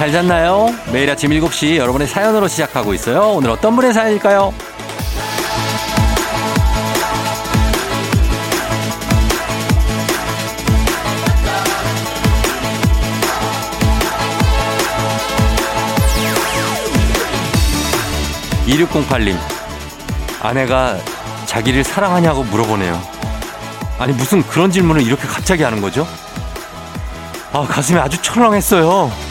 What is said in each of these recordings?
잘 잤나요? 매일 아침 7시 여러분의 사연으로 시작하고 있어요. 오늘 어떤 분의 사연일까요? 2608님, 아내가 자기를 사랑하냐고 물어보네요. 아니, 무슨 그런 질문을 이렇게 갑자기 하는 거죠? 아, 가슴이 아주 철렁했어요.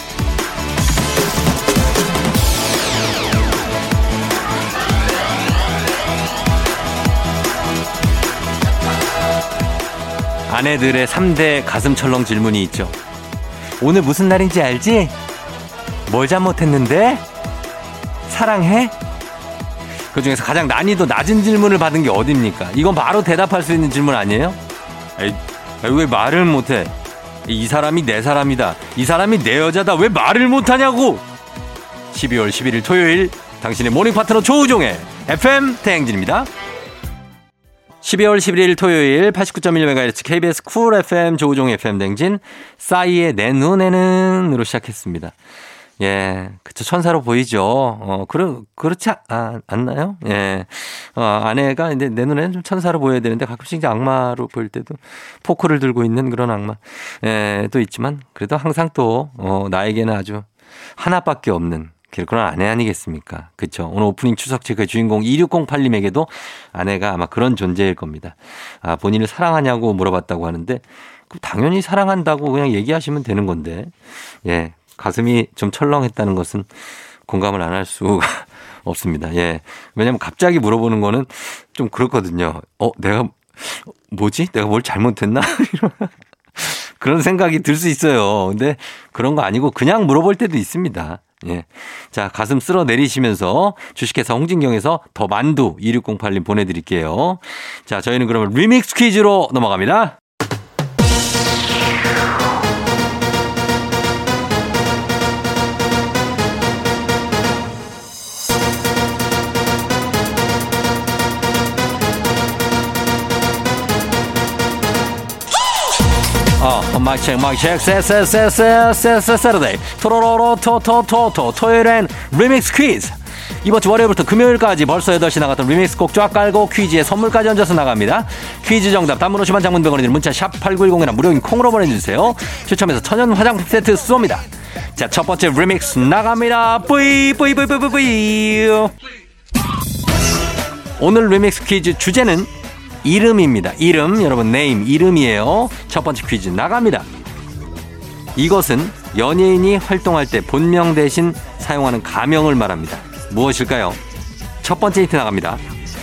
아내들의 3대 가슴 철렁 질문이 있죠. 오늘 무슨 날인지 알지? 뭘 잘못했는데? 사랑해? 그 중에서 가장 난이도 낮은 질문을 받은 게 어딥니까? 이건 바로 대답할 수 있는 질문 아니에요? 에이, 왜 말을 못해? 이 사람이 내 사람이다. 이 사람이 내 여자다. 왜 말을 못하냐고! 12월 11일 토요일 당신의 morning 파트너 조우종의 FM 대행진입니다. 12월 11일 토요일 89.1MHz KBS 쿨 FM 조우종 FM 대행진 싸이의 내 눈에는으로 시작했습니다. 예, 그쵸. 천사로 보이죠. 어, 그러, 그렇지 아, 않나요? 예. 어, 아내가 이제 내 눈에는 좀 천사로 보여야 되는데 가끔씩 이제 악마로 보일 때도 포크를 들고 있는 그런 악마. 예, 또 있지만 그래도 항상 또, 어, 나에게는 아주 하나밖에 없는 그런 아내 아니겠습니까? 그쵸. 오늘 오프닝 추석 체크의 주인공 2608님에게도 아내가 아마 그런 존재일 겁니다. 아, 본인을 사랑하냐고 물어봤다고 하는데, 당연히 사랑한다고 그냥 얘기하시면 되는 건데, 예. 가슴이 좀 철렁했다는 것은 공감을 안 할 수가 없습니다. 예. 왜냐면 갑자기 물어보는 거는 좀 그렇거든요. 어, 내가, 뭐지? 내가 뭘 잘못했나? 그런 생각이 들 수 있어요. 근데 그런 거 아니고 그냥 물어볼 때도 있습니다. 예. 자, 가슴 쓸어 내리시면서 주식회사 홍진경에서 더 만두 2608님 보내드릴게요. 자, 저희는 그러면 리믹스 퀴즈로 넘어갑니다. 마이크 체크, 마이크 체크, 세세세세세세 Saturday 토로로로 토토토토 토요일엔 리믹스 퀴즈. 이번 주 월요일부터 금요일까지 벌써 8시 나갔던 리믹스 곡 쫙 깔고 퀴즈에 선물까지 얹어서 나갑니다. 퀴즈 정답 단문 50원 장문 100원이 문자 샵 8910이나 무료인 콩으로 보내주세요. 추첨해서 천연 화장품 세트 쏩니다. 자, 첫 번째 리믹스 나갑니다. 뿌이 뿌이 뿌이 뿌이 뿌이 오늘 리믹스 퀴즈 주제는 이름입니다. 이름, 여러분 네임, 이름이에요. 첫 번째 퀴즈 나갑니다. 이것은 연예인이 활동할 때 본명 대신 사용하는 가명을 말합니다. 무엇일까요? 첫 번째 힌트 나갑니다.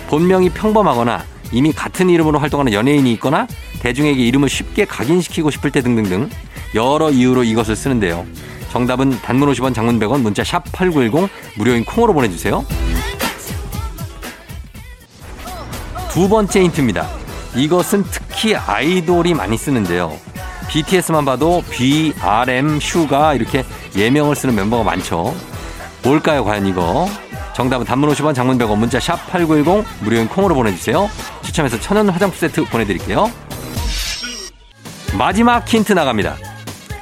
본명이 평범하거나 이미 같은 이름으로 활동하는 연예인이 있거나 대중에게 이름을 쉽게 각인시키고 싶을 때 등등등 여러 이유로 이것을 쓰는데요. 정답은 단문 50원 장문 100원 문자 샵 8910 무료인 콩으로 보내주세요. 두 번째 힌트입니다. 이것은 특히 아이돌이 많이 쓰는데요. BTS만 봐도 V, RM, 슈가 이렇게 예명을 쓰는 멤버가 많죠. 뭘까요, 과연 이거? 정답은 단문 50원, 장문 100원, 문자 샵 8910, 무료인 콩으로 보내주세요. 추첨해서 천연 화장품 세트 보내드릴게요. 마지막 힌트 나갑니다.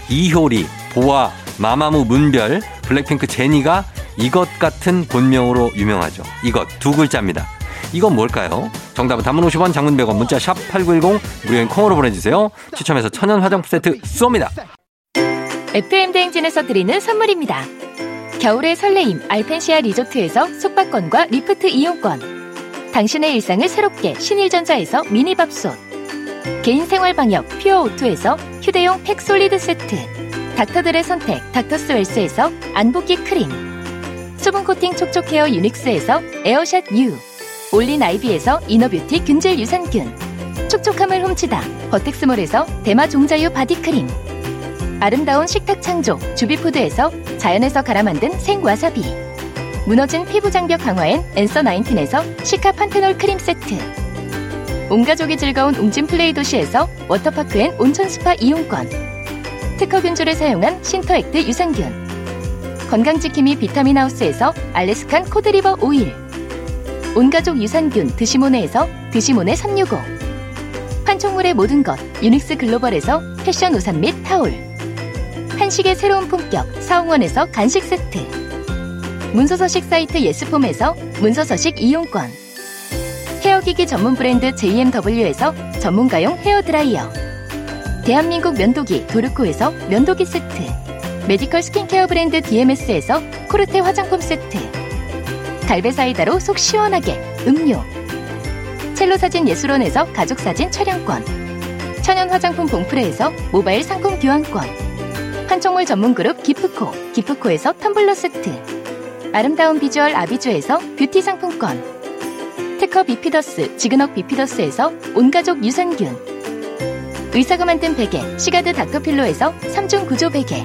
이효리, 보아, 마마무, 문별, 블랙핑크 제니가 이것 같은 본명으로 유명하죠. 이것 두 글자입니다. 이건 뭘까요? 정답은 단문 50원, 장문 100원, 문자 샵 8910, 무료인 콩으로 보내주세요. 추첨해서 천연 화장품 세트 쏩니다. FM 대행진에서 드리는 선물입니다. 겨울의 설레임 알펜시아 리조트에서 숙박권과 리프트 이용권. 당신의 일상을 새롭게 신일전자에서 미니밥솥. 개인생활 방역 퓨어 오투에서 휴대용 팩솔리드 세트. 닥터들의 선택 닥터스웰스에서 안붓기 크림. 수분 코팅 촉촉헤어 유닉스에서 에어샷 U. 올린 아이비에서 이너뷰티 균질 유산균. 촉촉함을 훔치다 버텍스몰에서 대마 종자유 바디크림. 아름다운 식탁 창조 주비푸드에서 자연에서 갈아 만든 생와사비. 무너진 피부 장벽 강화엔 엔서 나인틴에서 시카 판테놀 크림 세트. 온 가족이 즐거운 웅진 플레이 도시에서 워터파크 and 온천 스파 이용권. 특허 균주를 사용한 신터액트 유산균. 건강지킴이 비타민하우스에서 Alaskan cod liver oil 온가족 유산균 드시모네에서 드시모네 365 판촉물의 모든 것 유닉스 글로벌에서 패션 우산 및 타올. 한식의 새로운 품격 사홍원에서 간식 세트. 문서서식 사이트 예스폼에서 문서서식 이용권. 헤어기기 전문 브랜드 JMW에서 전문가용 헤어드라이어. 대한민국 면도기 도르코에서 면도기 세트. medical 스킨케어 브랜드 DMS에서 코르테 화장품 세트 갈베사이다로 속 시원하게. 음료. 첼로 사진 예술원에서 가족사진 촬영권. 천연 화장품 봉프레에서 모바일 상품 교환권. 한총물 전문 그룹 기프코. 기프코에서 텀블러 세트. 아름다운 비주얼 아비주에서 뷰티 상품권. 특허 비피더스 지근억 비피더스에서 온가족 유산균. 의사가 만든 베개 시가드 닥터필로에서 3중 구조 베개.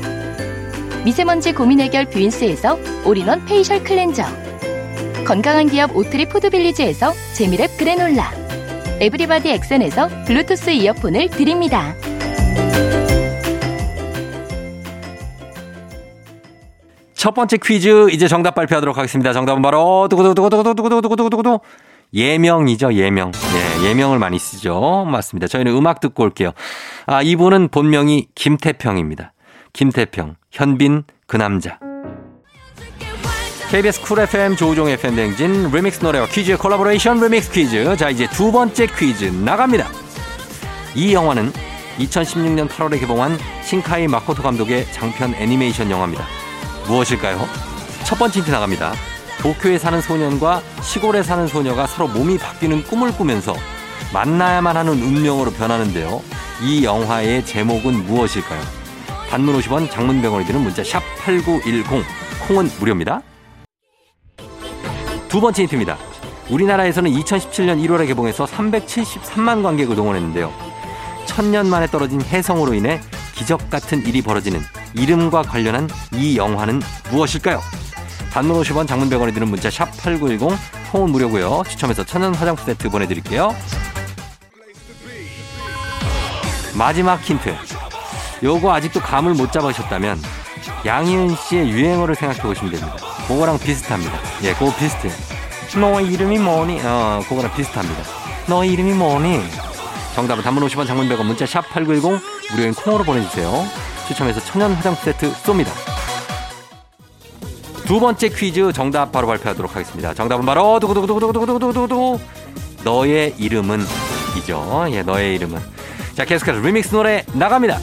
미세먼지 고민 해결 뷰인스에서 all-in-one facial cleanser 건강한 기업 오트리 푸드빌리지에서 재미랩 그래놀라 에브리바디 엑센에서 블루투스 이어폰을 드립니다. 첫 번째 퀴즈 이제 정답 발표하도록 하겠습니다. 정답은 바로 두구두구두구두구두구두구두구두구 예명이죠, 예명. 예, 예명을 많이 쓰죠. 맞습니다. 저희는 음악 듣고 올게요. 아, 이분은 본명이 김태평입니다. 김태평, 현빈, 그 남자. KBS 쿨 FM 조우종 FM 댕진 리믹스 노래와 퀴즈의 콜라보레이션 리믹스 퀴즈. 자, 이제 두 번째 퀴즈 나갑니다. 이 영화는 2016년 8월에 개봉한 신카이 마코토 감독의 장편 애니메이션 영화입니다. 무엇일까요? 첫 번째 힌트 나갑니다. 도쿄에 사는 소년과 시골에 사는 소녀가 서로 몸이 바뀌는 꿈을 꾸면서 만나야만 하는 운명으로 변하는데요. 이 영화의 제목은 무엇일까요? 단문 50원, 장문 100원이 드는 문자 샵 8910 콩은 무료입니다. 두 번째 힌트입니다. 우리나라에서는 2017년 1월에 개봉해서 373만 관객을 동원했는데요. 천년 만에 떨어진 혜성으로 인해 기적 같은 일이 벌어지는 이름과 관련한 이 영화는 무엇일까요? 단문 50원 장문 100원이 드는 문자 샵 8910 콩은 무료고요. 추첨해서 천연 화장품 세트 보내드릴게요. 마지막 힌트. 요거 아직도 감을 못 잡으셨다면 양희은 씨의 유행어를 생각해 보시면 됩니다. 그거랑 비슷합니다. 예, 그거 비슷해요. 너 이름이 뭐니? 어, 그거랑 비슷합니다. 너 이름이 뭐니? 정답은 단문 50원 장문 100원 문자 샵 8910 무료인 콩으로 보내주세요. 추첨해서 천연 화장품 세트 쏩니다. 두 번째 퀴즈 정답 바로 발표하도록 하겠습니다. 정답은 바로 두구두구두구두구두구두구두구 너의 이름은 이죠. 예, 너의 이름은. 자, 계속해서 리믹스 노래 나갑니다.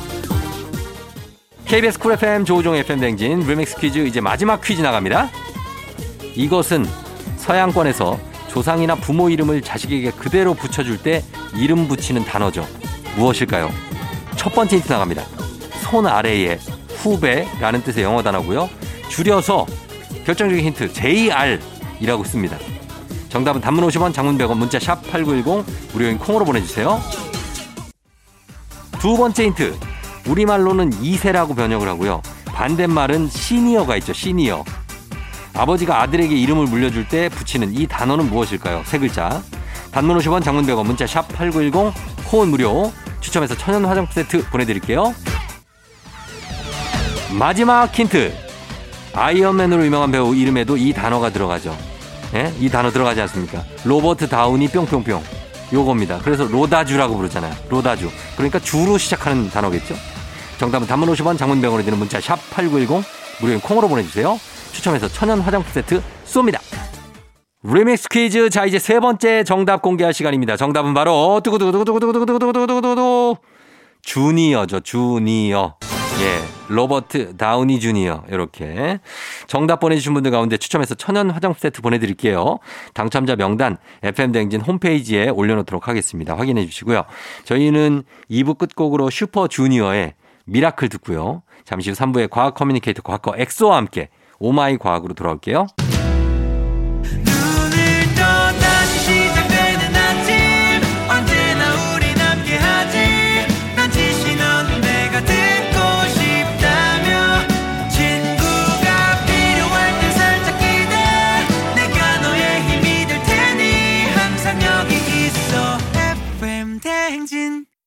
KBS 쿨 FM 조우종 FM 댕진 리믹스 퀴즈 이제 마지막 퀴즈 나갑니다. 이것은 서양권에서 조상이나 부모 이름을 자식에게 그대로 붙여줄 때 이름 붙이는 단어죠. 무엇일까요? 첫 번째 힌트 나갑니다. 손 아래에 후배라는 뜻의 영어 단어고요. 줄여서 결정적인 힌트 JR이라고 씁니다. 정답은 단문 50원, 장문 100원, 문자 샵 8910 무료인 콩으로 보내주세요. 두 번째 힌트. 우리말로는 2세라고 번역을 하고요. 반대말은 시니어가 있죠. 시니어. 아버지가 아들에게 이름을 물려줄 때 붙이는 이 단어는 무엇일까요? 세 글자. 단문 50원, 장문 100원, 문자 샵 8910, 콩은 무료. 추첨해서 천연 화장품 세트 보내드릴게요. 마지막 힌트. 아이언맨으로 유명한 배우 이름에도 이 단어가 들어가죠. 예? 이 단어 들어가지 않습니까? 로버트 다우니 뿅뿅뿅. 요겁니다. 그래서 로다주라고 부르잖아요. 로다주. 그러니까 주로 시작하는 단어겠죠? 정답은 단문 50원, 장문 100원이 되는 문자 샵 8910 무료인 콩으로 보내주세요. 추첨해서 천연 화장품 세트 쏩니다. 리믹스 퀴즈. 자, 이제 세 번째 정답 공개할 시간입니다. 정답은 바로 두구두구두구두구두구두구두구두구두구 주니어죠. 주니어. 예. 로버트 다우니 주니어. 이렇게. 정답 보내주신 분들 가운데 추첨해서 천연 화장품 세트 보내드릴게요. 당첨자 명단 FM댕진 홈페이지에 올려놓도록 하겠습니다. 확인해 주시고요. 저희는 2부 끝곡으로 슈퍼 주니어의 Miracle 듣고요. 잠시 후 3부의 과학 커뮤니케이터 과커 엑소와 함께 오마이 과학으로 돌아올게요.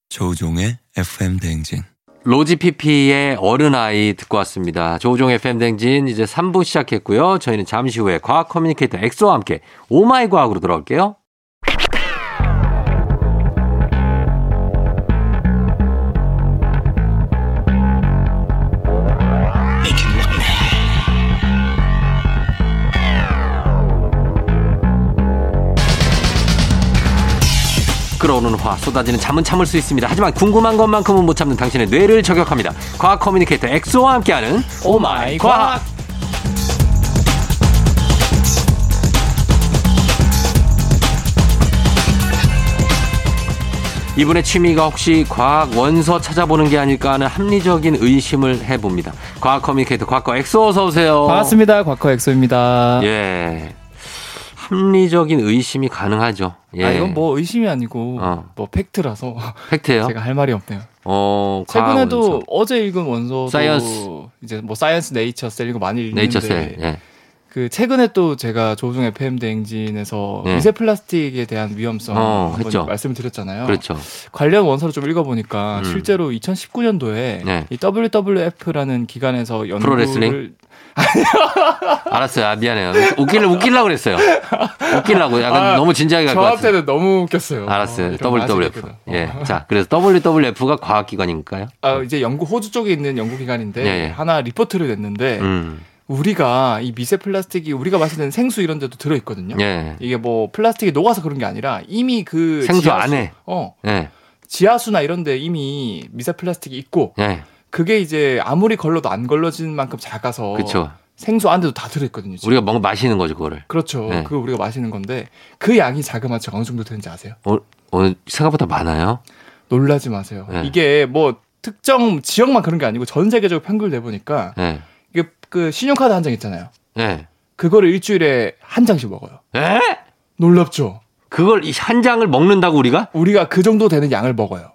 조종의 FM 대행진. 로지 피피의 어른아이 듣고 왔습니다. 조종 FM 댕진 이제 3부 시작했고요. 저희는 잠시 후에 과학 커뮤니케이터 엑소와 함께 오마이 과학으로 돌아올게요. 끓어오르는 화 쏟아지는 잠은 참을 수 있습니다. 하지만 궁금한 것만큼은 못 참는 당신의 뇌를 저격합니다. 과학 커뮤니케이터 엑소와 함께하는 오마이 과학. 이분의 취미가 혹시 과학 원서 찾아보는 게 아닐까 하는 합리적인 의심을 해봅니다. 과학 커뮤니케이터 과커 엑소 어서 오세요. 반갑습니다. 과커 엑소입니다. 예. 합리적인 의심이 가능하죠. 예. 아, 이건 뭐 의심이 아니고 어. 뭐 팩트라서 팩트예요. 제가 할 말이 없네요. 어, 최근에도 원서. 어제 읽은 원서도 사이언스. 이제 뭐 사이언스 네이처 셀 이거 많이 읽는데 네이처셀. 예. 그 최근에 또 제가 조종 FM 대행진에서 네. 미세 플라스틱에 대한 위험성 어, 한번 했죠. 말씀을 드렸잖아요. 그렇죠. 관련 원서를 좀 읽어보니까 음. 실제로 2019년도에 네. 이 WWF라는 기관에서 연구를 프로레슬링? 알았어요. 아, 미안해요. 웃길래, 웃기려고 그랬어요. 웃기려고. 약간 아, 너무 진지하게 갈 것 같아요. 저한테는 너무 웃겼어요. 알았어요. 어, WWF. 예. 어. 자, 그래서 WWF가 과학기관인가요? 아, 이제 영국 호주 쪽에 있는 연구기관인데 예, 예. 하나 리포트를 냈는데 음. 우리가 이 미세 플라스틱이 우리가 마시는 생수 이런 데도 들어 있거든요. 예. 이게 뭐 플라스틱이 녹아서 그런 게 아니라 이미 그 생수 지하수- 안에. 어 예. 지하수나 이런 데 이미 미세 플라스틱이 있고 예. 그게 이제 아무리 걸러도 안 걸러지는 만큼 작아서 그쵸. 생수 안에도 다 들어 있거든요. 지금. 우리가 뭔가 마시는 거죠, 그거를. 그렇죠. 네. 그거 우리가 마시는 건데 그 양이 자그마치 어느 정도 되는지 아세요? 어, 어, 생각보다 많아요. 놀라지 마세요. 네. 이게 뭐 특정 지역만 그런 게 아니고 전 세계적으로 평균 내 보니까 예. 그 신용카드 한 장 있잖아요. 예. 그거를 일주일에 한 장씩 먹어요. 에? 놀랍죠? 그걸 이 한 장을 먹는다고 우리가? 우리가 그 정도 되는 양을 먹어요.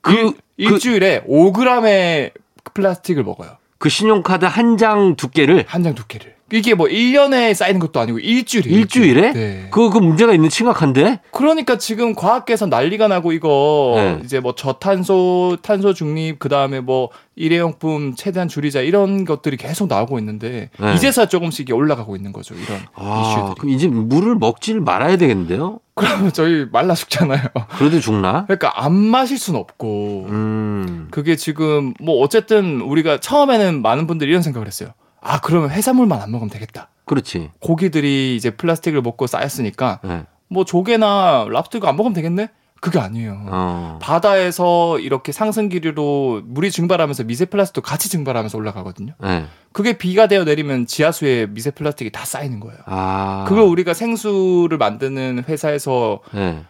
그, 그, 일주일에 5g의 플라스틱을 먹어요. 그 신용카드 한 장 두께를 한 장 두께를. 이게 뭐 1년에 쌓이는 것도 아니고 일주일에. 일주일에? 네. 그, 그 문제가 있는 심각한데? 그러니까 지금 과학계에서 난리가 나고 이거 네. 이제 뭐 저탄소, 탄소 중립, 그 다음에 뭐 일회용품 최대한 줄이자 이런 것들이 계속 나오고 있는데 네. 이제서야 조금씩 올라가고 있는 거죠. 이런 아, 이슈들이. 그럼 이제 물을 먹질 말아야 되겠는데요? 그러면 저희 말라 죽잖아요. 그래도 죽나? 그러니까 안 마실 순 없고 음. 그게 지금 뭐 어쨌든 우리가 처음에는 많은 분들이 이런 생각을 했어요. 아 그러면 해산물만 안 먹으면 되겠다. 그렇지. 고기들이 이제 플라스틱을 먹고 쌓였으니까 예. 뭐 조개나 랍스터 이거 안 먹으면 되겠네? 그게 아니에요. 어. 바다에서 이렇게 상승 기류로 물이 증발하면서 미세 플라스틱도 같이 증발하면서 올라가거든요. 예. 그게 비가 되어 내리면 지하수에 미세 플라스틱이 다 쌓이는 거예요. 아. 그걸 우리가 생수를 만드는 회사에서 예.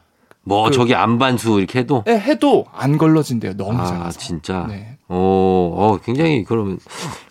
뭐, 그- 저기 안반수 이렇게 해도? 해- 해도 안 걸러진대요. 너무 아, 작아서. 진짜? 네. 오, 어, 굉장히 그러면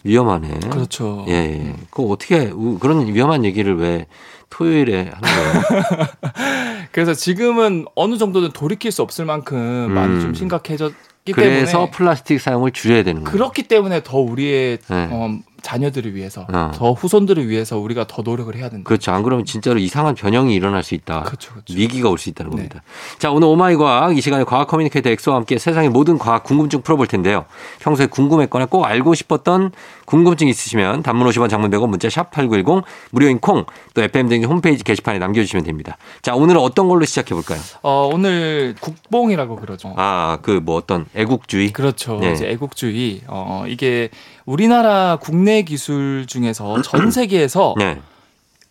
위험하네. 그렇죠. 예, 예. 그 어떻게, 우- 그런 위험한 얘기를 왜 토요일에 하는 거예요? 그래서 지금은 어느 정도는 돌이킬 수 없을 만큼 많이 좀 심각해졌기 그래서 때문에 플라스틱 사용을 줄여야 되는 거예요. 그렇기 때문에 더 우리의 네. 어, 자녀들을 위해서 어. 더 후손들을 위해서 우리가 더 노력을 해야 된다. 그렇죠. 안 그러면 진짜로 이상한 변형이 일어날 수 있다. 그렇죠, 그렇죠. 위기가 올 수 있다는 네. 겁니다. 자, 오늘 오마이 과학 이 시간에 과학 커뮤니케이터 엑소와 함께 세상의 모든 과학 궁금증 풀어볼 텐데요. 평소에 궁금했거나 꼭 알고 싶었던 궁금증 있으시면 단문 50원 장문 100원 문자 샵 8910 무료인 콩 또 FM 댕진 홈페이지 게시판에 남겨주시면 됩니다. 자, 오늘은 어떤 걸로 시작해 볼까요? 어, 오늘 국뽕이라고 그러죠. 아, 그 뭐 어떤 애국주의? 그렇죠. 네. 이제 애국주의. 어, 이게 우리나라 국내 기술 중에서 전 세계에서 네.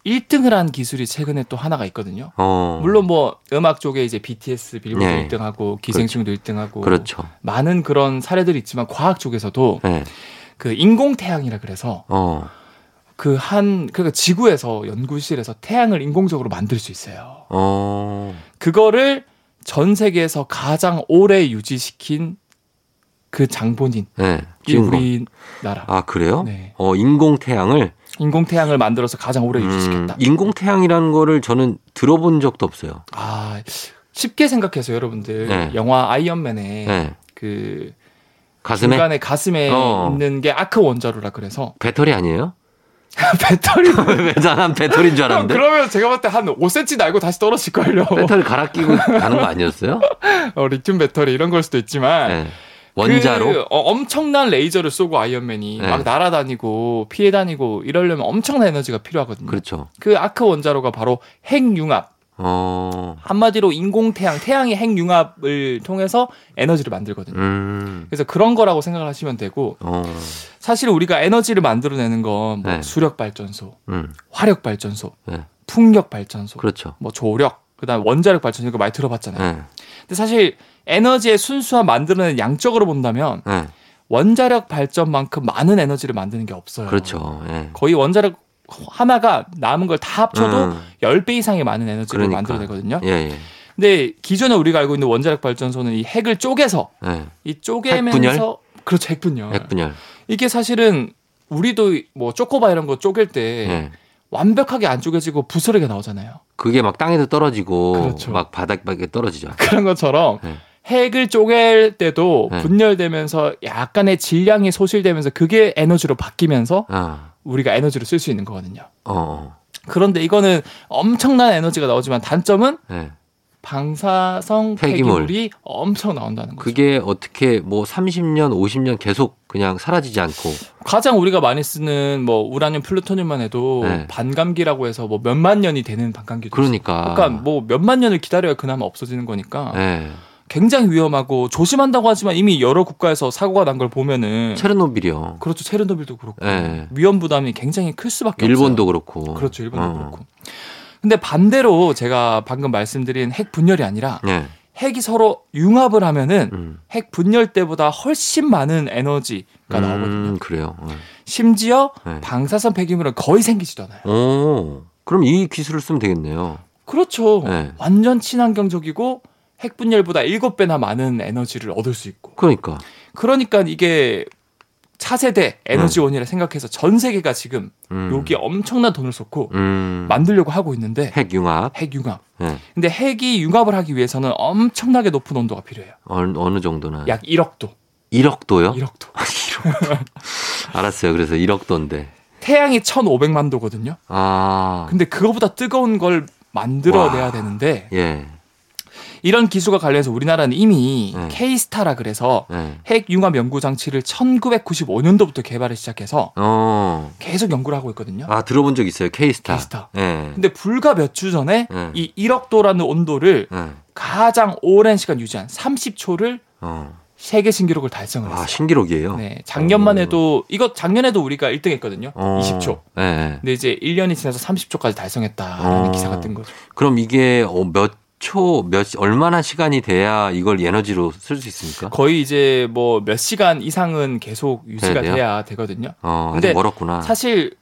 1등을 한 기술이 최근에 또 하나가 있거든요. 어. 물론 뭐 음악 쪽에 이제 BTS 빌보드 네. 1등하고 기생충도 1등하고 그렇죠. 많은 그런 사례들이 있지만 과학 쪽에서도 네. 그 인공 태양이라 그래서 어. 그한 그러니까 지구에서 연구실에서 태양을 인공적으로 만들 수 있어요. 어. 그거를 전 세계에서 가장 오래 유지시킨 그 장본인 네. 우리 나라 아, 그래요? 네. 어, 인공 태양을 인공 태양을 만들어서 가장 오래 유지시켰다. 음, 인공 태양이라는 거를 저는 들어본 적도 없어요. 아 쉽게 생각해서 여러분들 네. 영화 아이언맨에 네. 그 가슴에 중간에 가슴에 어. 있는 게 아크 원자로라 그래서 배터리 아니에요? 배터리 왜 나는 배터리인 줄 알았는데? 그러면 제가 봤을 때 한 5cm 날고 다시 떨어질걸요. 배터리 갈아 끼고 가는 거 아니었어요? 어, 리튬 배터리 이런 걸 수도 있지만 네. 원자로? 그, 어, 엄청난 레이저를 쏘고 아이언맨이 네. 막 날아다니고 피해 다니고 이러려면 엄청난 에너지가 필요하거든요. 그렇죠. 그 아크 원자로가 바로 핵융합. 어. 한마디로 인공 태양, 태양의 핵융합을 통해서 에너지를 만들거든요. 음. 그래서 그런 거라고 생각을 하시면 되고 어. 사실 우리가 에너지를 만들어내는 건뭐 네. 수력 발전소, 음. 화력 발전소, 네. 풍력 발전소, 그렇죠. 뭐 조력 그 다음 원자력 발전 이거 많이 들어봤잖아요. 예. 근데 사실 에너지의 순수한 만들어내는 양적으로 본다면 예. 원자력 발전만큼 많은 에너지를 만드는 게 없어요. 그렇죠. 예. 거의 원자력 하나가 남은 걸 다 합쳐도 음. 10배 이상의 많은 에너지를 그러니까. 만들어내거든요. 예, 예. 근데 기존에 우리가 알고 있는 원자력 발전소는 이 핵을 쪼개서 예. 이 쪼개면서 핵분열? 그렇죠 핵분열. 핵분열. 이게 사실은 우리도 뭐 쪼꼬바 이런 거 쪼갤 때 예. 완벽하게 안 쪼개지고 부스러기가 나오잖아요. 그게 막 땅에도 떨어지고 그렇죠. 막 바닥에 떨어지죠. 그런 것처럼 네. 핵을 쪼갤 때도 네. 분열되면서 약간의 질량이 소실되면서 그게 에너지로 바뀌면서 아. 우리가 에너지를 쓸 수 있는 거거든요. 어, 어. 그런데 이거는 엄청난 에너지가 나오지만 단점은 예. 방사성 폐기물. 폐기물 이 엄청 나온다는 거죠. 그게 어떻게 뭐 30년, 50년 계속 그냥 사라지지 않고 가장 우리가 많이 쓰는 뭐 우라늄, 플루토늄만 해도 네. 반감기라고 해서 뭐 몇만 년이 되는 반감기도 있어요. 그러니까. 그러니까 뭐 몇만 년을 기다려야 그나마 없어지는 거니까 예. 굉장히 위험하고 조심한다고 하지만 이미 여러 국가에서 사고가 난 걸 보면은 체르노빌이요. 그렇죠 체르노빌도 그렇고 예. 위험 부담이 굉장히 클 수밖에 일본도 없어요. 그렇고. 그렇죠 일본도 어. 그렇고. 근데 반대로 제가 방금 말씀드린 핵 분열이 아니라 예. 핵이 서로 융합을 하면은 음. 핵 분열 때보다 훨씬 많은 에너지가 나오거든요. 음, 그래요. 예. 심지어 네. 방사선 폐기물은 거의 생기지도 않아요. 오. 그럼 이 기술을 쓰면 되겠네요. 그렇죠. 네. 완전 친환경적이고 핵 분열보다 7배나 많은 에너지를 얻을 수 있고. 그러니까. 그러니까 이게 차세대 에너지원이라 생각해서 전 세계가 지금 음. 여기에 엄청난 돈을 쏟고 음. 만들려고 하고 있는데 핵 융합. 핵 융합. 예. 근데 핵이 융합을 하기 위해서는 엄청나게 높은 온도가 필요해요. 어느, 어느 정도나. 약 1억 도. 1억 도요? 1억 도. 알았어요. 그래서 1억 도인데. 태양이 1,500만 도거든요. 아. 근데 그거보다 뜨거운 걸 만들어내야 와. 되는데 예. 이런 기술과 관련해서 우리나라는 이미 네. K스타라 그래서 예. 핵 융합 연구 장치를 1995년도부터 개발을 시작해서 어. 계속 연구를 하고 있거든요. 아, 들어본 적 있어요. K스타. K스타. 예. 근데 불과 몇 주 전에 네. 이 1억 도라는 온도를 예. 가장 오랜 시간 유지한 30초를 어. 세계 신기록을 달성을 아, 했어요. 신기록이에요. 네, 작년만 어. 해도 이거 작년에도 우리가 1등 했거든요. 어. 20초. 예, 예. 근데 이제 1년이 지나서 30초까지 달성했다라는 어. 기사가 뜬 거죠. 그럼 이게 어, 몇 초, 몇, 시- 얼마나 시간이 돼야 이걸 에너지로 쓸 수 있습니까? 거의 이제 뭐 몇 시간 이상은 계속 유지가 돼야? 돼야 되거든요. 어, 근데 멀었구나. 사실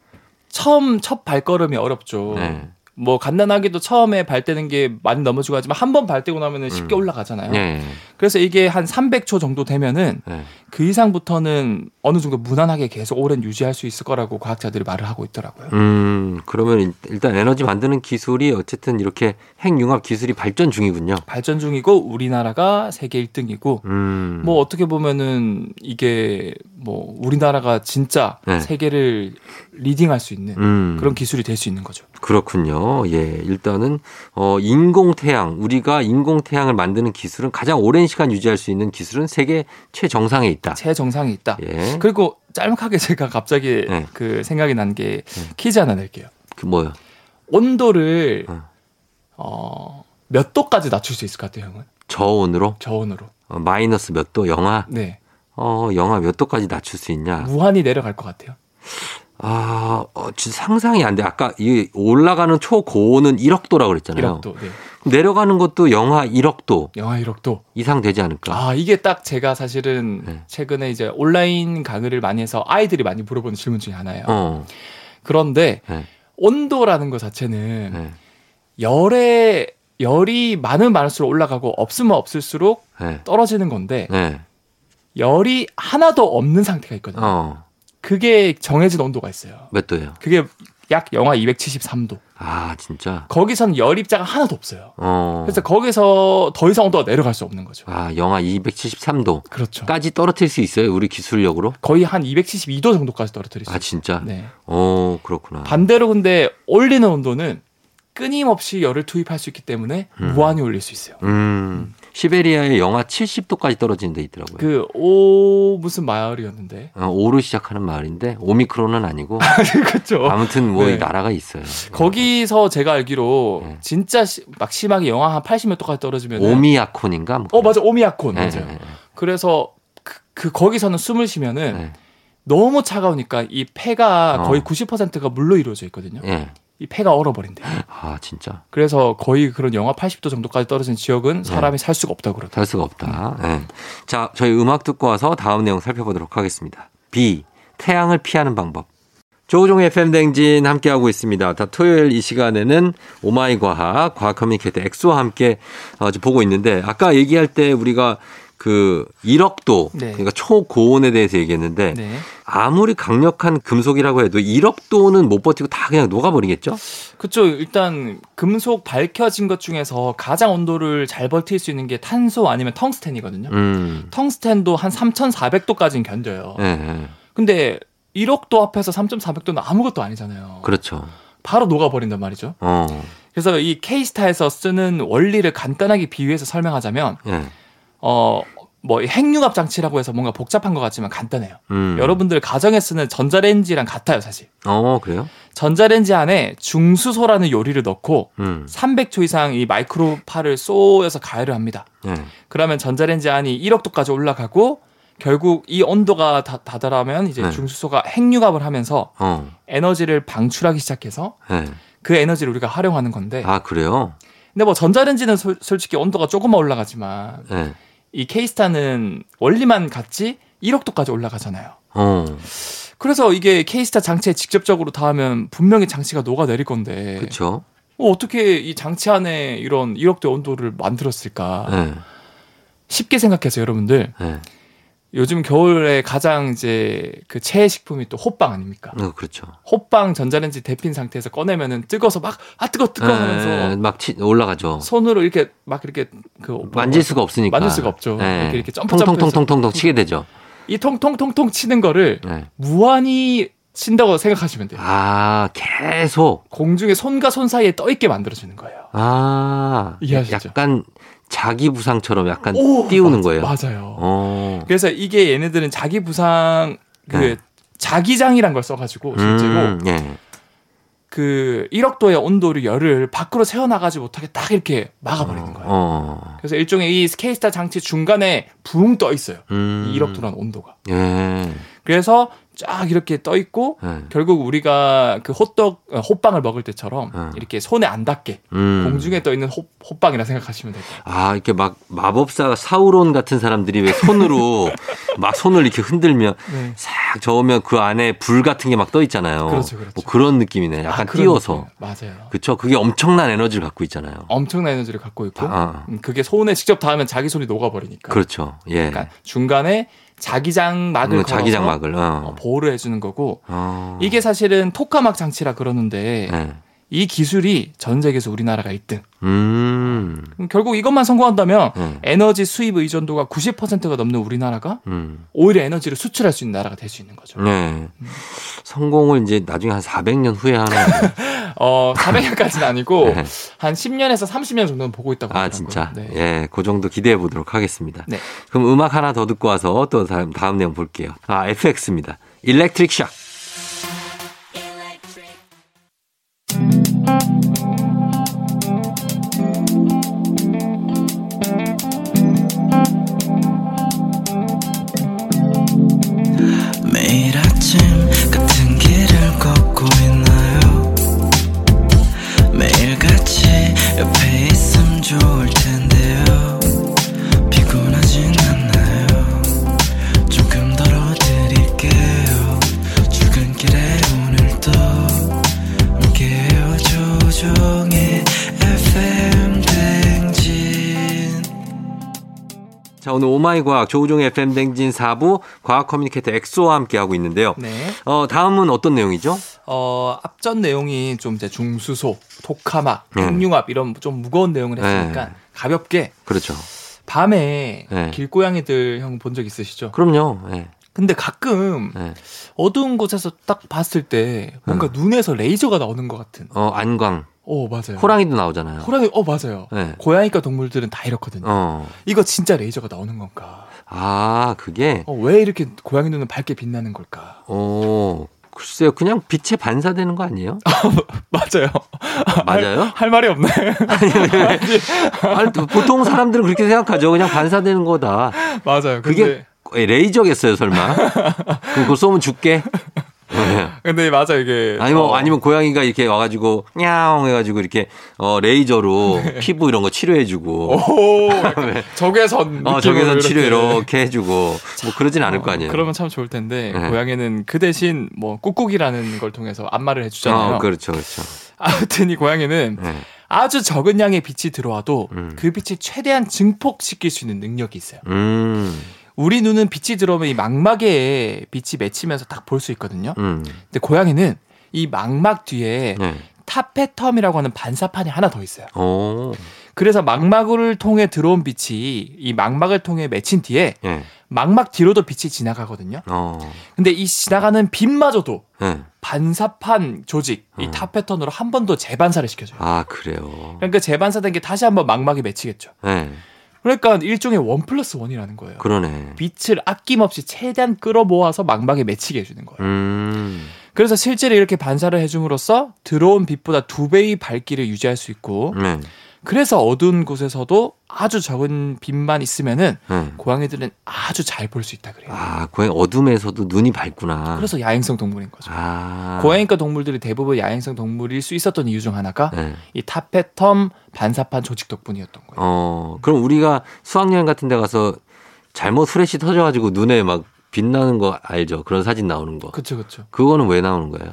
처음 첫 발걸음이 어렵죠. 네. 뭐 간단하게도 처음에 발대는 게 많이 넘어지고 하지만 한 번 발대고 나면은 쉽게 음. 올라가잖아요. 예. 그래서 이게 한 300초 정도 되면은 예. 그 이상부터는 어느 정도 무난하게 계속 오랜 유지할 수 있을 거라고 과학자들이 말을 하고 있더라고요. 음, 그러면 일- 일단 에너지 만드는 기술이 어쨌든 이렇게 핵융합 기술이 발전 중이군요. 발전 중이고 우리나라가 세계 1등이고 음. 뭐 어떻게 보면은 이게 뭐 우리나라가 진짜 네. 세계를 리딩할 수 있는 음. 그런 기술이 될 수 있는 거죠. 그렇군요. 예. 일단은 어 인공 태양 우리가 인공 태양을 만드는 기술은 가장 오랜 시간 유지할 수 있는 기술은 세계 최정상에 있다. 최정상이 있다. 예. 그리고 짤막하게 제가 갑자기 네. 그 생각이 난 게 퀴즈 하나 낼게요. 그 뭐요? 온도를 어. 어, 몇 도까지 낮출 수 있을 것 같아요, 형은? 저온으로 저온으로. 어, 마이너스 몇 도 영하 네. 어 영하 몇 도까지 낮출 수 있냐? 무한히 내려갈 것 같아요. 아, 어, 진짜 상상이 안 돼. 아까 이 올라가는 초고온은 1억 도라고 그랬잖아요. 1억 도. 네. 내려가는 것도 영하 1억 도 영하 1억 도. 이상 되지 않을까? 아, 이게 딱 제가 사실은 네. 최근에 이제 온라인 강의를 많이 해서 아이들이 많이 물어보는 질문 중에 하나예요. 어. 그런데 네. 온도라는 것 자체는 네. 열에 열이 많으면 많을수록 올라가고 없으면 없을수록 네. 떨어지는 건데 네. 열이 하나도 없는 상태가 있거든요. 어. 그게 정해진 온도가 있어요. 몇 도예요? 그게 약 영하 273도. 아, 진짜. 거기선 열 입자가 하나도 없어요. 어. 그래서 거기서 더 이상 온도가 내려갈 수 없는 거죠. 아, 영하 273도까지 그렇죠. 떨어뜨릴 수 있어요? 우리 기술력으로? 거의 한 272도 정도까지 떨어뜨릴 수 아. 진짜? 네. 어, 그렇구나. 반대로 근데 올리는 온도는 끊임없이 열을 투입할 수 있기 때문에 음. 무한히 올릴 수 있어요. 음. 시베리아에 영하 70도까지 떨어지는 데 있더라고요. 그 오 무슨 마을이었는데 어, 오로 시작하는 마을인데 오미크론은 아니고 그렇죠. 아무튼 뭐이 네. 나라가 있어요. 거기서 제가 알기로 네. 진짜 시- 막 심하게 영하 한 80몇 도까지 떨어지면 오미아콘인가? 뭐 어 맞아 오미야콘 네, 맞아요. 네, 그래서 그, 그 거기서는 숨을 쉬면은 네. 너무 차가우니까 이 폐가 어. 거의 90%가 물로 이루어져 있거든요. 예. 이 폐가 얼어버린대요. 아, 진짜. 그래서 거의 그런 영하 80도 정도까지 떨어진 네. 지역은 사람이 살 수가 없다고 그러더라고요. 살 수가 없다. 예. 자, 저희 음악 듣고 와서 다음 내용 살펴보도록 하겠습니다. 비. 태양을 피하는 방법. 조우종의 FM 댕진 함께하고 있습니다. 다 토요일 이 시간에는 오마이 과학, 과학 커뮤니케이터 엑소와 함께 어, 보고 있는데 아까 얘기할 때 우리가 그 1억도 네. 그러니까 초고온에 대해서 얘기했는데 네. 아무리 강력한 금속이라고 해도 1억도는 못 버티고 다 그냥 녹아버리겠죠? 그쵸. 일단 금속 밝혀진 것 중에서 가장 온도를 잘 버틸 수 있는 게 탄소 아니면 텅스텐이거든요. 음. 텅스텐도 한 3,400도까지는 견뎌요. 예, 예. 근데 1억도 앞에서 3,400도는 아무것도 아니잖아요. 그렇죠. 바로 녹아버린단 말이죠. 어. 그래서 이 K스타에서 쓰는 원리를 간단하게 비유해서 설명하자면 예. 어, 뭐 핵융합 장치라고 해서 뭔가 복잡한 것 같지만 간단해요. 음. 여러분들 가정에 쓰는 전자레인지랑 같아요, 사실. 어, 그래요? 전자레인지 안에 중수소라는 요리를 넣고 음. 300초 이상 이 마이크로파를 쏘여서 가열을 합니다. 예. 그러면 전자레인지 안이 1억 도까지 올라가고 결국 이 온도가 다, 다다라면 이제 네. 중수소가 핵융합을 하면서 어. 에너지를 방출하기 시작해서 예. 그 에너지를 우리가 활용하는 건데 아, 그래요? 근데 뭐 전자레인지는 솔- 솔직히 온도가 조금만 올라가지만 예. 이 케이스타는 원리만 같이 1억 도까지 올라가잖아요. 어. 그래서 이게 케이스타 장치에 직접적으로 닿으면 분명히 장치가 녹아내릴 건데 그렇죠. 어, 어떻게 이 장치 안에 이런 1억대 온도를 만들었을까? 예. 쉽게 생각해서 여러분들 예. 요즘 겨울에 가장 이제 그 최애 식품이 또 호빵 아닙니까? 어, 그렇죠. 호빵 전자레인지 데핀 상태에서 꺼내면은 뜨거서 막 아 뜨거 뜨거 예, 하면서 막 치, 올라가죠. 손으로 이렇게 막 이렇게 그 만질 수가 없으니까. 만질 수가 없죠. 예. 이렇게, 이렇게 점프 통통통통통통 치게 되죠. 이 통통통통 치는 거를 예. 무한히 친다고 생각하시면 돼요. 아, 계속. 공중에 손과 손 사이에 떠 있게 만들어주는 거예요. 아, 이해하시죠? 약간 자기 부상처럼 약간 오, 띄우는 맞- 거예요. 맞아요. 어. 그래서 이게 얘네들은 자기 부상 그 네. 자기장이란 걸 써가지고 실제로 음, 예. 그 1억도의 온도를 열을 밖으로 새어나가지 못하게 딱 이렇게 막아버리는 거예요. 어. 그래서 일종의 이 KSTAR 장치 중간에 붕 떠 있어요. 음. 이 1억도라는 온도가. 예. 그래서 쫙 이렇게 떠 있고 예. 결국 우리가 그 호떡 어, 호빵을 먹을 때처럼 음. 이렇게 손에 안 닿게 음. 공중에 떠 있는 호, 호빵이라 생각하시면 돼요. 아, 이렇게 막 마법사 사우론 같은 사람들이 왜 손으로 막 손을 이렇게 흔들면 네. 싹 저으면 그 안에 불 같은 게 막 떠 있잖아요. 그렇죠, 그렇죠. 뭐 그런 느낌이네. 약간 아, 띄워서. 느낌이에요. 맞아요. 그렇죠. 그게 엄청난 에너지를 갖고 있잖아요. 엄청난 에너지를 갖고 있고 아, 음, 그게 손에 직접 닿으면 자기 손이 녹아버리니까. 그렇죠. 예. 그러니까 중간에 자기장 막을 음, 걸어서 자기장 막을. 어, 어. 보호를 해주는 거고 어. 이게 사실은 토카막 장치라 그러는데 예. 이 기술이 전 세계에서 우리나라가 1등. 음. 결국 이것만 성공한다면 예. 에너지 수입 의존도가 90%가 넘는 우리나라가 음. 오히려 에너지를 수출할 수 있는 나라가 될 수 있는 거죠. 네. 성공을 이제 나중에 한 400년 후에 하는. 어, 400년까지는 아니고 네. 한 10년에서 30년 정도는 보고 있다고 아, 하더라고요. 진짜. 네. 예, 그 정도 기대해 보도록 하겠습니다. 네. 그럼 음악 하나 더 듣고 와서 또 다음, 다음 내용 볼게요. 아, FX입니다. 일렉트릭 샥. 오늘 오마이 과학 조우종의 FM 댕진 4부 과학 커뮤니케이터 엑소와 함께 하고 있는데요. 네. 어, 다음은 어떤 내용이죠? 어, 앞전 내용이 좀 이제 중수소, 네. 핵융합 이런 좀 무거운 내용을 했으니까 네. 가볍게 그렇죠. 밤에 네. 길고양이들 형 본 적 있으시죠? 그럼요. 예. 근데 가끔 예. 어두운 곳에서 딱 봤을 때 뭔가 눈에서 레이저가 나오는 것 같은. 어, 안광. 어, 맞아요. 호랑이도 나오잖아요. 호랑이, 어, 맞아요. 네. 고양이과 동물들은 다 이렇거든요. 어. 이거 진짜 레이저가 나오는 건가? 아, 그게 어, 왜 이렇게 고양이 눈은 밝게 빛나는 걸까? 어, 글쎄요. 그냥 빛에 반사되는 거 아니에요? 맞아요. 맞아요? 할, 할 말이 없네. 아니, 보통 사람들은 그렇게 생각하죠. 그냥 반사되는 거다. 맞아요. 그게 근데 레이저겠어요, 설마? 그거 쏘면 죽게? 근데 맞아 이게 아니면 어, 아니면 고양이가 이렇게 와가지고 냐옹 해가지고 이렇게 어 레이저로 피부 이런 거 치료해주고 오 약간 적외선 어 적외선 치료 이렇게. 이렇게 해주고 뭐 그러진 않을 거 어, 아니에요. 그러면 참 좋을 텐데 네. 고양이는 그 대신 뭐 꾹꾹이라는 걸 통해서 안마를 해주잖아요. 어, 그렇죠, 그렇죠. 아무튼 이 고양이는 네. 아주 적은 양의 빛이 들어와도 음. 그 빛을 최대한 증폭시킬 수 있는 능력이 있어요. 음, 우리 눈은 빛이 들어오면 이 망막에 빛이 맺히면서 딱 볼 수 있거든요. 음, 근데 고양이는 이 망막 뒤에 네. 타페텀이라고 하는 반사판이 하나 더 있어요. 오, 그래서 망막을 통해 들어온 빛이 이 망막을 통해 맺힌 뒤에 예, 망막 뒤로도 빛이 지나가거든요. 어, 근데 이 지나가는 빛마저도 예. 반사판 조직, 이 음. 타페턴으로 한 번 더 재반사를 시켜줘요. 아 그래요. 그러니까 재반사된 게 다시 한번 망막에 맺히겠죠. 네, 그러니까 일종의 원 플러스 원이라는 거예요. 그러네. 빛을 아낌없이 최대한 끌어모아서 망막에 맺히게 해주는 거예요. 음, 그래서 실제로 이렇게 반사를 해줌으로써 들어온 빛보다 두 배의 밝기를 유지할 수 있고 네, 그래서 어두운 곳에서도 아주 적은 빛만 있으면은 네. 고양이들은 아주 잘 볼 수 있다 그래요. 아 고양이 어둠에서도 눈이 밝구나. 그래서 야행성 동물인 거죠. 아, 고양이과 동물들이 대부분 야행성 동물일 수 있었던 이유 중 하나가 네. 이 타페텀 반사판 조직 덕분이었던 거예요. 어, 그럼 우리가 수학여행 같은 데 가서 잘못 후레쉬 터져 가지고 눈에 막 빛나는 거 알죠? 그런 사진 나오는 거. 그렇죠, 그렇죠. 그거는 왜 나오는 거예요?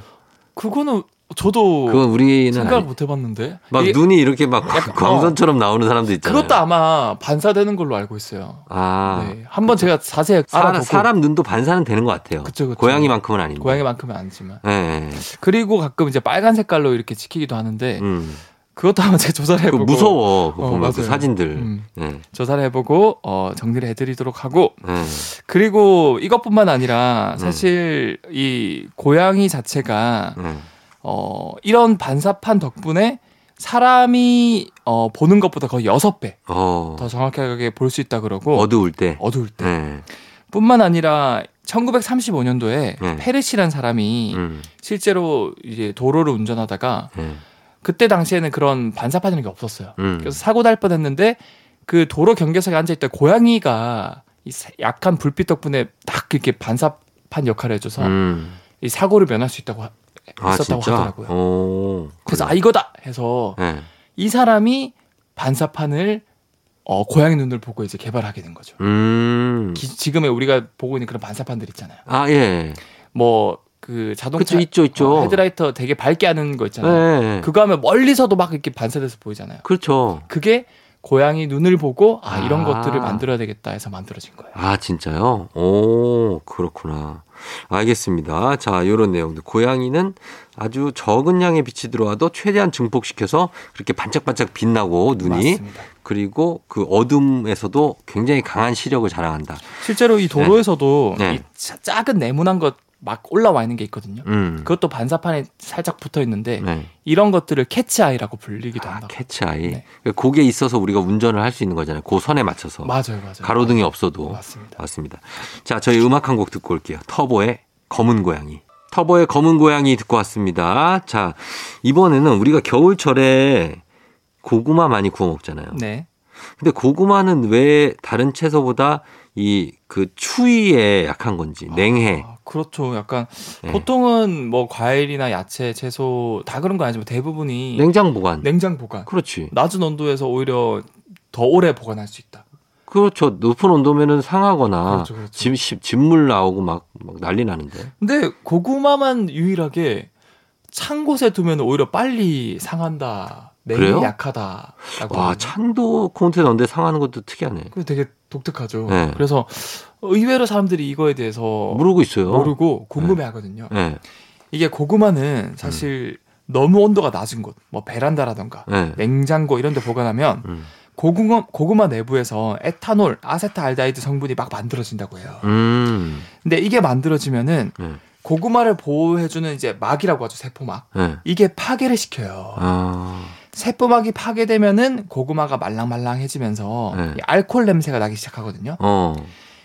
그거는 저도 그건 우리는 생각을 못 해봤는데 막 눈이 이렇게 막 약간, 광선처럼 나오는 사람도 있잖아요. 그것도 아마 반사되는 걸로 알고 있어요. 아, 네, 한번 제가 자세히 사람, 알아보고 사람 눈도 반사는 되는 것 같아요. 그쵸, 그쵸. 고양이만큼은 아닌데. 고양이만큼은 아니지만 네, 네. 그리고 가끔 이제 빨간 색깔로 이렇게 지키기도 하는데 음. 그것도 한번 제가 조사를 그 해보고 무서워. 그거 어, 보면 그. 사진들. 음. 네. 조사를 해보고 어, 정리를 해드리도록 하고 네. 그리고 이것뿐만 아니라 음. 사실 이 고양이 자체가 네. 어, 이런 반사판 덕분에 사람이 어, 보는 것보다 거의 여섯 배 어. 더 정확하게 볼 수 있다 그러고 어두울 때. 어두울 때 네. 뿐만 아니라 1935년도에 네. 페르시란 사람이 음. 실제로 이제 도로를 운전하다가 네. 그때 당시에는 그런 반사판이라는 게 없었어요. 음. 그래서 사고 날 뻔했는데 그 도로 경계석에 앉아 있던 고양이가 이 사- 약한 불빛 덕분에 딱 이렇게 반사판 역할을 해줘서 음. 이 사고를 면할 수 있다고 하- 아, 있었다고 진짜? 하더라고요. 오. 그래서 아 이거다 해서 네. 이 사람이 반사판을 어, 고양이 눈을 보고 이제 개발하게 된 거죠. 음. 기- 지금의 우리가 보고 있는 그런 반사판들 있잖아요. 아, 예. 뭐 그 자동차 그쵸, 있죠, 있죠. 어, 헤드라이터 되게 밝게 하는 거 있잖아요. 네. 그거 하면 멀리서도 막 이렇게 반사돼서 보이잖아요. 그렇죠. 그게 고양이 눈을 보고 아 이런 아. 것들을 만들어야 되겠다 해서 만들어진 거예요. 아, 진짜요? 오, 그렇구나. 알겠습니다. 자, 요런 내용들. 고양이는 아주 적은 양의 빛이 들어와도 최대한 증폭시켜서 그렇게 반짝반짝 빛나고 눈이 맞습니다. 그리고 그 어둠에서도 굉장히 강한 시력을 자랑한다. 실제로 이 도로에서도 네. 이 자- 작은 네모난 것 막 올라와 있는 게 있거든요. 음. 그것도 반사판에 살짝 붙어 있는데 네. 이런 것들을 캐치아이라고 불리기도 아, 한다. 캐치아이. 네. 거기에 있어서 우리가 운전을 할 수 있는 거잖아요. 그 선에 맞춰서. 맞아요, 맞아요. 가로등이 없어도. 맞습니다. 맞습니다. 자, 저희 음악 한 곡 듣고 올게요. 터보의 검은 고양이. 터보의 검은 고양이 듣고 왔습니다. 자, 이번에는 우리가 겨울철에 고구마 많이 구워 먹잖아요. 네. 근데 고구마는 왜 다른 채소보다 이 그 추위에 약한 건지 냉해. 아, 그렇죠. 약간 네. 보통은 뭐 과일이나 야채, 채소 다 그런 거 아니지만 대부분이 냉장 보관. 냉장 보관. 그렇지. 낮은 온도에서 오히려 더 오래 보관할 수 있다. 그렇죠. 높은 온도면은 상하거나 그렇죠, 그렇죠. 진- 시- 진물 나오고 막, 막 난리 나는데. 근데 고구마만 유일하게 찬 곳에 두면 오히려 빨리 상한다. 냉이 그래요? 약하다라고. 와. 찬도 콘테 넣는데 상하는 것도 특이하네. 그게 되게 독특하죠. 네. 그래서 의외로 사람들이 이거에 대해서 모르고 있어요. 모르고 궁금해하거든요. 네. 이게 고구마는 사실 너무 온도가 낮은 곳, 뭐 베란다라던가 네. 냉장고 이런 데 보관하면 음. 고구마, 고구마 내부에서 에탄올, 아세트알데히드 성분이 막 만들어진다고 해요. 음. 근데 이게 만들어지면은 네. 고구마를 보호해주는 이제 막이라고 하죠, 세포막. 네. 이게 파괴를 시켜요. 아. 세포막이 파괴되면은 고구마가 말랑말랑해지면서 네. 이 알코올 냄새가 나기 시작하거든요. 어.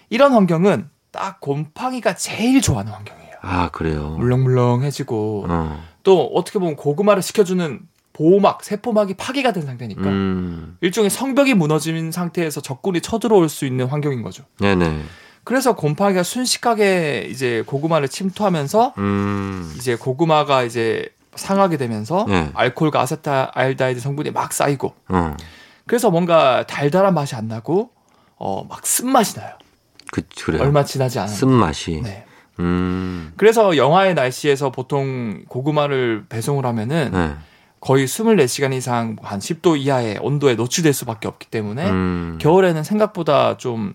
이런 환경은 딱 곰팡이가 제일 좋아하는 환경이에요. 아, 그래요. 물렁물렁해지고 어. 또 어떻게 보면 고구마를 식혀주는 보호막, 세포막이 파괴가 된 상태니까 음. 일종의 성벽이 무너진 상태에서 적군이 쳐들어올 수 있는 환경인 거죠. 네네. 그래서 곰팡이가 순식간에 이제 고구마를 침투하면서 음. 이제 고구마가 이제 상하게 되면서 네. 알코올과 아세트알데히드 성분이 막 쌓이고 어. 그래서 뭔가 달달한 맛이 안 나고 어 막 쓴맛이 나요. 그 그래요. 얼마 지나지 않았는데. 쓴 맛이. 네. 음. 그래서 영하의 날씨에서 보통 고구마를 배송을 하면은 네. 거의 24시간 이상 한 10도 이하의 온도에 노출될 수밖에 없기 때문에 음. 겨울에는 생각보다 좀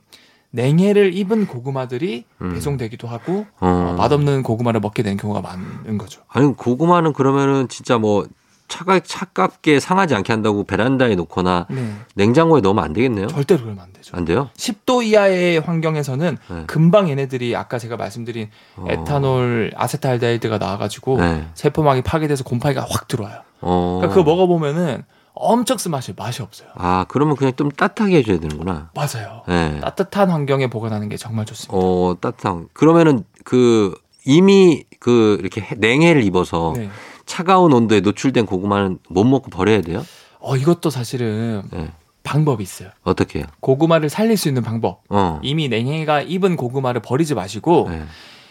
냉해를 입은 고구마들이 음. 배송되기도 하고 어. 어, 맛없는 고구마를 먹게 되는 경우가 많은 거죠. 아니 고구마는 그러면은 진짜 뭐 차가 차갑게 상하지 않게 한다고 베란다에 놓거나 네. 냉장고에 넣으면 안 되겠네요. 절대로 그러면 안 되죠. 안 돼요? 10도 이하의 환경에서는 네. 금방 얘네들이 아까 제가 말씀드린 어. 에탄올 아세트알데히드가 나와가지고 네. 세포막이 파괴돼서 곰팡이가 확 들어와요. 어. 그러니까 그거 먹어보면은 엄청 쓴맛이 맛이 없어요. 아 그러면 그냥 좀 따뜻하게 해줘야 되는구나. 맞아요. 네. 따뜻한 환경에 보관하는 게 정말 좋습니다. 어 따뜻한. 그러면은 그 이미 그 이렇게 해- 냉해를 입어서 네. 차가운 온도에 노출된 고구마는 못 먹고 버려야 돼요? 어 이것도 사실은 네. 방법이 있어요. 어떻게 해요? 고구마를 살릴 수 있는 방법. 어. 이미 냉해가 입은 고구마를 버리지 마시고 네.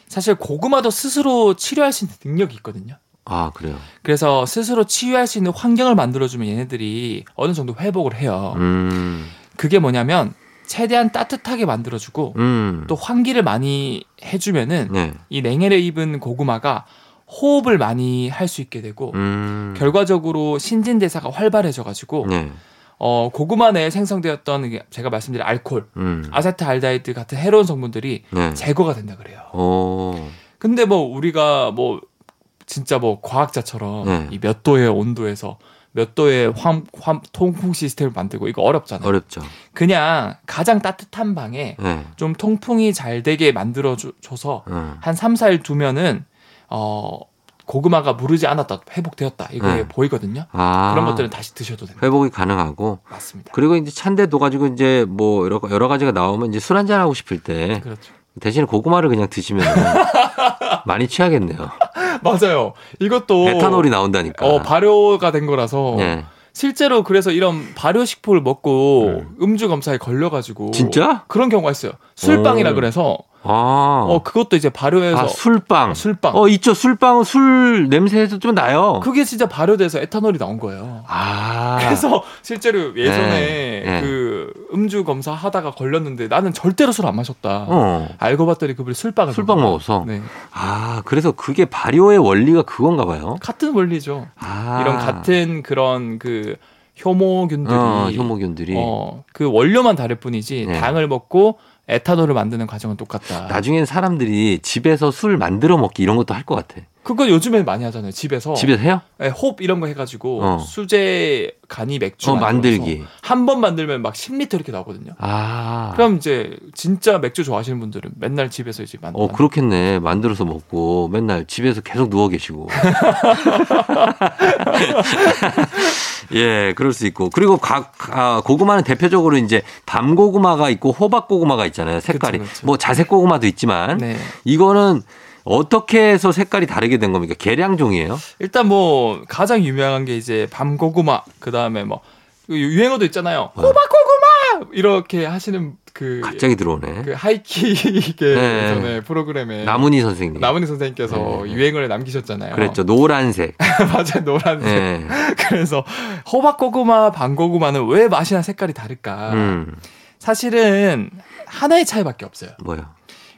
사실 고구마도 스스로 치료할 수 있는 능력이 있거든요. 아 그래요. 그래서 스스로 치유할 수 있는 환경을 만들어주면 얘네들이 어느 정도 회복을 해요. 음. 그게 뭐냐면 최대한 따뜻하게 만들어주고 음. 또 환기를 많이 해주면은 네. 이 냉해를 입은 고구마가 호흡을 많이 할 수 있게 되고 음. 결과적으로 신진대사가 활발해져가지고 네. 어, 고구마 내에 생성되었던 제가 말씀드린 알코올, 음. 아세트알데히드 같은 해로운 성분들이 네. 제거가 된다 그래요. 어. 근데 뭐 우리가 뭐 진짜 뭐 과학자처럼 네. 이몇 도의 온도에서 몇 도의 환, 환, 통풍 시스템을 만들고 이거 어렵잖아요. 어렵죠. 그냥 가장 따뜻한 방에 네. 좀 통풍이 잘 되게 만들어 줘- 줘서 어. 한 3, 4일 두면은 어 고구마가 무르지 않았다, 회복되었다. 이게 네. 보이거든요. 아. 그런 것들은 다시 드셔도 됩니다. 회복이 가능하고 맞습니다. 그리고 이제 찬데 둬가지고 이제 뭐 여러, 여러 가지가 나오면 이제 술 한잔 하고 싶을 때 그렇죠. 대신에 고구마를 그냥 드시면 많이 취하겠네요. 맞아요. 이것도 에탄올이 나온다니까. 어, 발효가 된 거라서 예. 실제로 그래서 이런 발효식품을 먹고 음. 음주 검사에 걸려가지고 진짜? 그런 경우가 있어요. 술빵이라 오. 그래서 아. 어 그것도 이제 발효해서 아, 술빵. 술빵. 어, 있죠. 술빵은 술 냄새에서 좀 나요. 그게 진짜 발효돼서 에탄올이 나온 거예요. 아. 그래서 실제로 예전에 네, 네. 그 음주 검사 하다가 걸렸는데 나는 절대로 술 안 마셨다. 어. 알고 봤더니 그분이 술빵을 술빵 먹어서. 네. 아, 그래서 그게 발효의 원리가 그건가 봐요. 같은 원리죠. 아. 이런 같은 그런 그 효모균들이 어, 효모균들이 어, 그 원료만 다를 뿐이지 네. 당을 먹고 에탄올을 만드는 과정은 똑같다. 나중엔 사람들이 집에서 술 만들어 먹기 이런 것도 할 것 같아. 그거 요즘에 많이 하잖아요. 집에서 집에서 해요? 네, 홉 이런 거 해가지고 어. 수제 간이 맥주 어, 만들기. 한 번 만들면 막 10리터 이렇게 나오거든요. 아. 그럼 이제 진짜 맥주 좋아하시는 분들은 맨날 집에서 이제 만. 어, 그렇겠네. 만들어서 먹고 맨날 집에서 계속 누워 계시고. 예, 그럴 수 있고. 그리고 각, 아, 고구마는 대표적으로 이제 밤 고구마가 있고 호박 고구마가 있잖아요. 색깔이. 그쵸, 그쵸. 뭐 자색 고구마도 있지만. 네. 이거는 어떻게 해서 색깔이 다르게 된 겁니까? 계량종이에요? 일단 뭐 가장 유명한 게 이제 밤 고구마 그 다음에 뭐 유행어도 있잖아요. 어. 호박 고구마 이렇게 하시는 그, 갑자기 들어오네. 그 하이킥의 네. 전에 프로그램에 나문희 선생님. 나문희 선생님께서 네. 유행어를 남기셨잖아요. 그랬죠. 노란색. 맞아요, 노란색. 예. 그래서 호박 고구마, 밤고구마는 왜 맛이나 색깔이 다를까? 음, 사실은 하나의 차이밖에 없어요. 뭐요?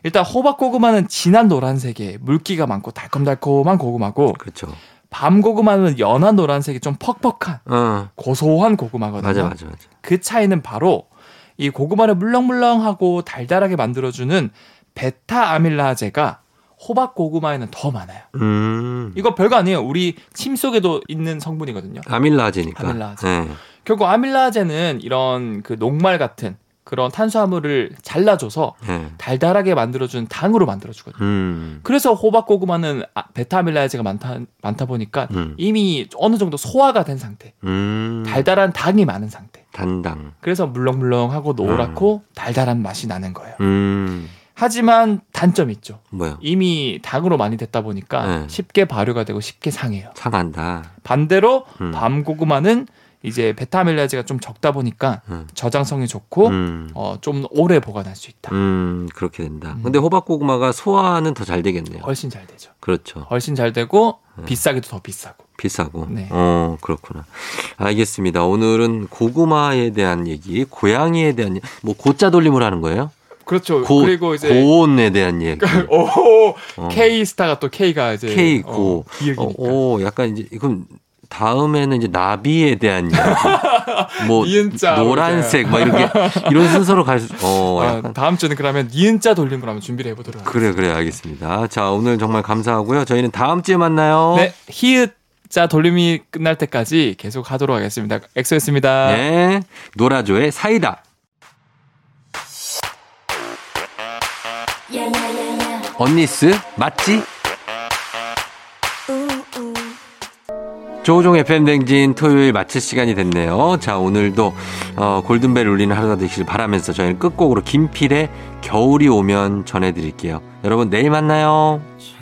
일단 호박 고구마는 진한 노란색에 물기가 많고 달콤달콤한 고구마고 그렇죠. 밤 고구마는 연한 노란색이 좀 퍽퍽한 어, 고소한 고구마거든요. 맞아, 맞아, 맞아. 그 차이는 바로 이 고구마를 물렁물렁하고 달달하게 만들어주는 베타 아밀라제가 호박 고구마에는 더 많아요. 음. 이거 별거 아니에요. 우리 침 속에도 있는 성분이거든요. 아밀라제니까. 아밀라제. 예. 결국 아밀라제는 이런 그 녹말 같은 그런 탄수화물을 잘라줘서 예. 달달하게 만들어준 당으로 만들어주거든요. 음. 그래서 호박 고구마는 아, 베타 아밀라제가 많다 많다 보니까 음. 이미 어느 정도 소화가 된 상태, 음. 달달한 당이 많은 상태. 단당. 그래서 물렁물렁하고 노랗고 달달한 맛이 나는 거예요. 음. 하지만 단점이 있죠. 뭐요? 이미 당으로 많이 됐다 보니까 네. 쉽게 발효가 되고 쉽게 상해요. 상한다. 반대로 음. 밤고구마는 이제 베타 아밀라제가 좀 적다 보니까 음. 저장성이 좋고 음. 어, 좀 오래 보관할 수 있다. 음, 그렇게 된다. 음. 근데 호박 고구마가 소화는 더 잘 되겠네요. 훨씬 잘 되죠. 그렇죠. 훨씬 잘 되고 음. 비싸기도 더 비싸고. 비싸고. 네. 어, 그렇구나. 알겠습니다. 오늘은 고구마에 대한 얘기, 고양이에 대한 얘기, 뭐 고자 돌림을 하는 거예요? 그렇죠. 고, 그리고 이제 고온에 대한 얘기. 오 어. K 스타가 또 K가 이제 K 고. 어. 어, 오, 약간 이제 이건 다음에는 이제 나비에 대한 이야기. 뭐 노란색 막 이렇게 이런 순서로 갈 수. 어, 아, 약간 다음 주는 그러면 니은자 돌림을 한번 준비를 해보도록 하겠습니다. 그래 그래 알겠습니다. 자 오늘 정말 감사하고요. 저희는 다음 주에 만나요. 네, 히읗 자 돌림이 끝날 때까지 계속 하도록 하겠습니다. 엑소였습니다. 네. 노라조의 사이다. 언니스 맞지? 조종 FM 댕진 토요일 마칠 시간이 됐네요. 자, 오늘도 어, 골든벨 울리는 하루가 되시길 바라면서 저희는 끝곡으로 김필의 겨울이 오면 전해드릴게요. 여러분 내일 만나요.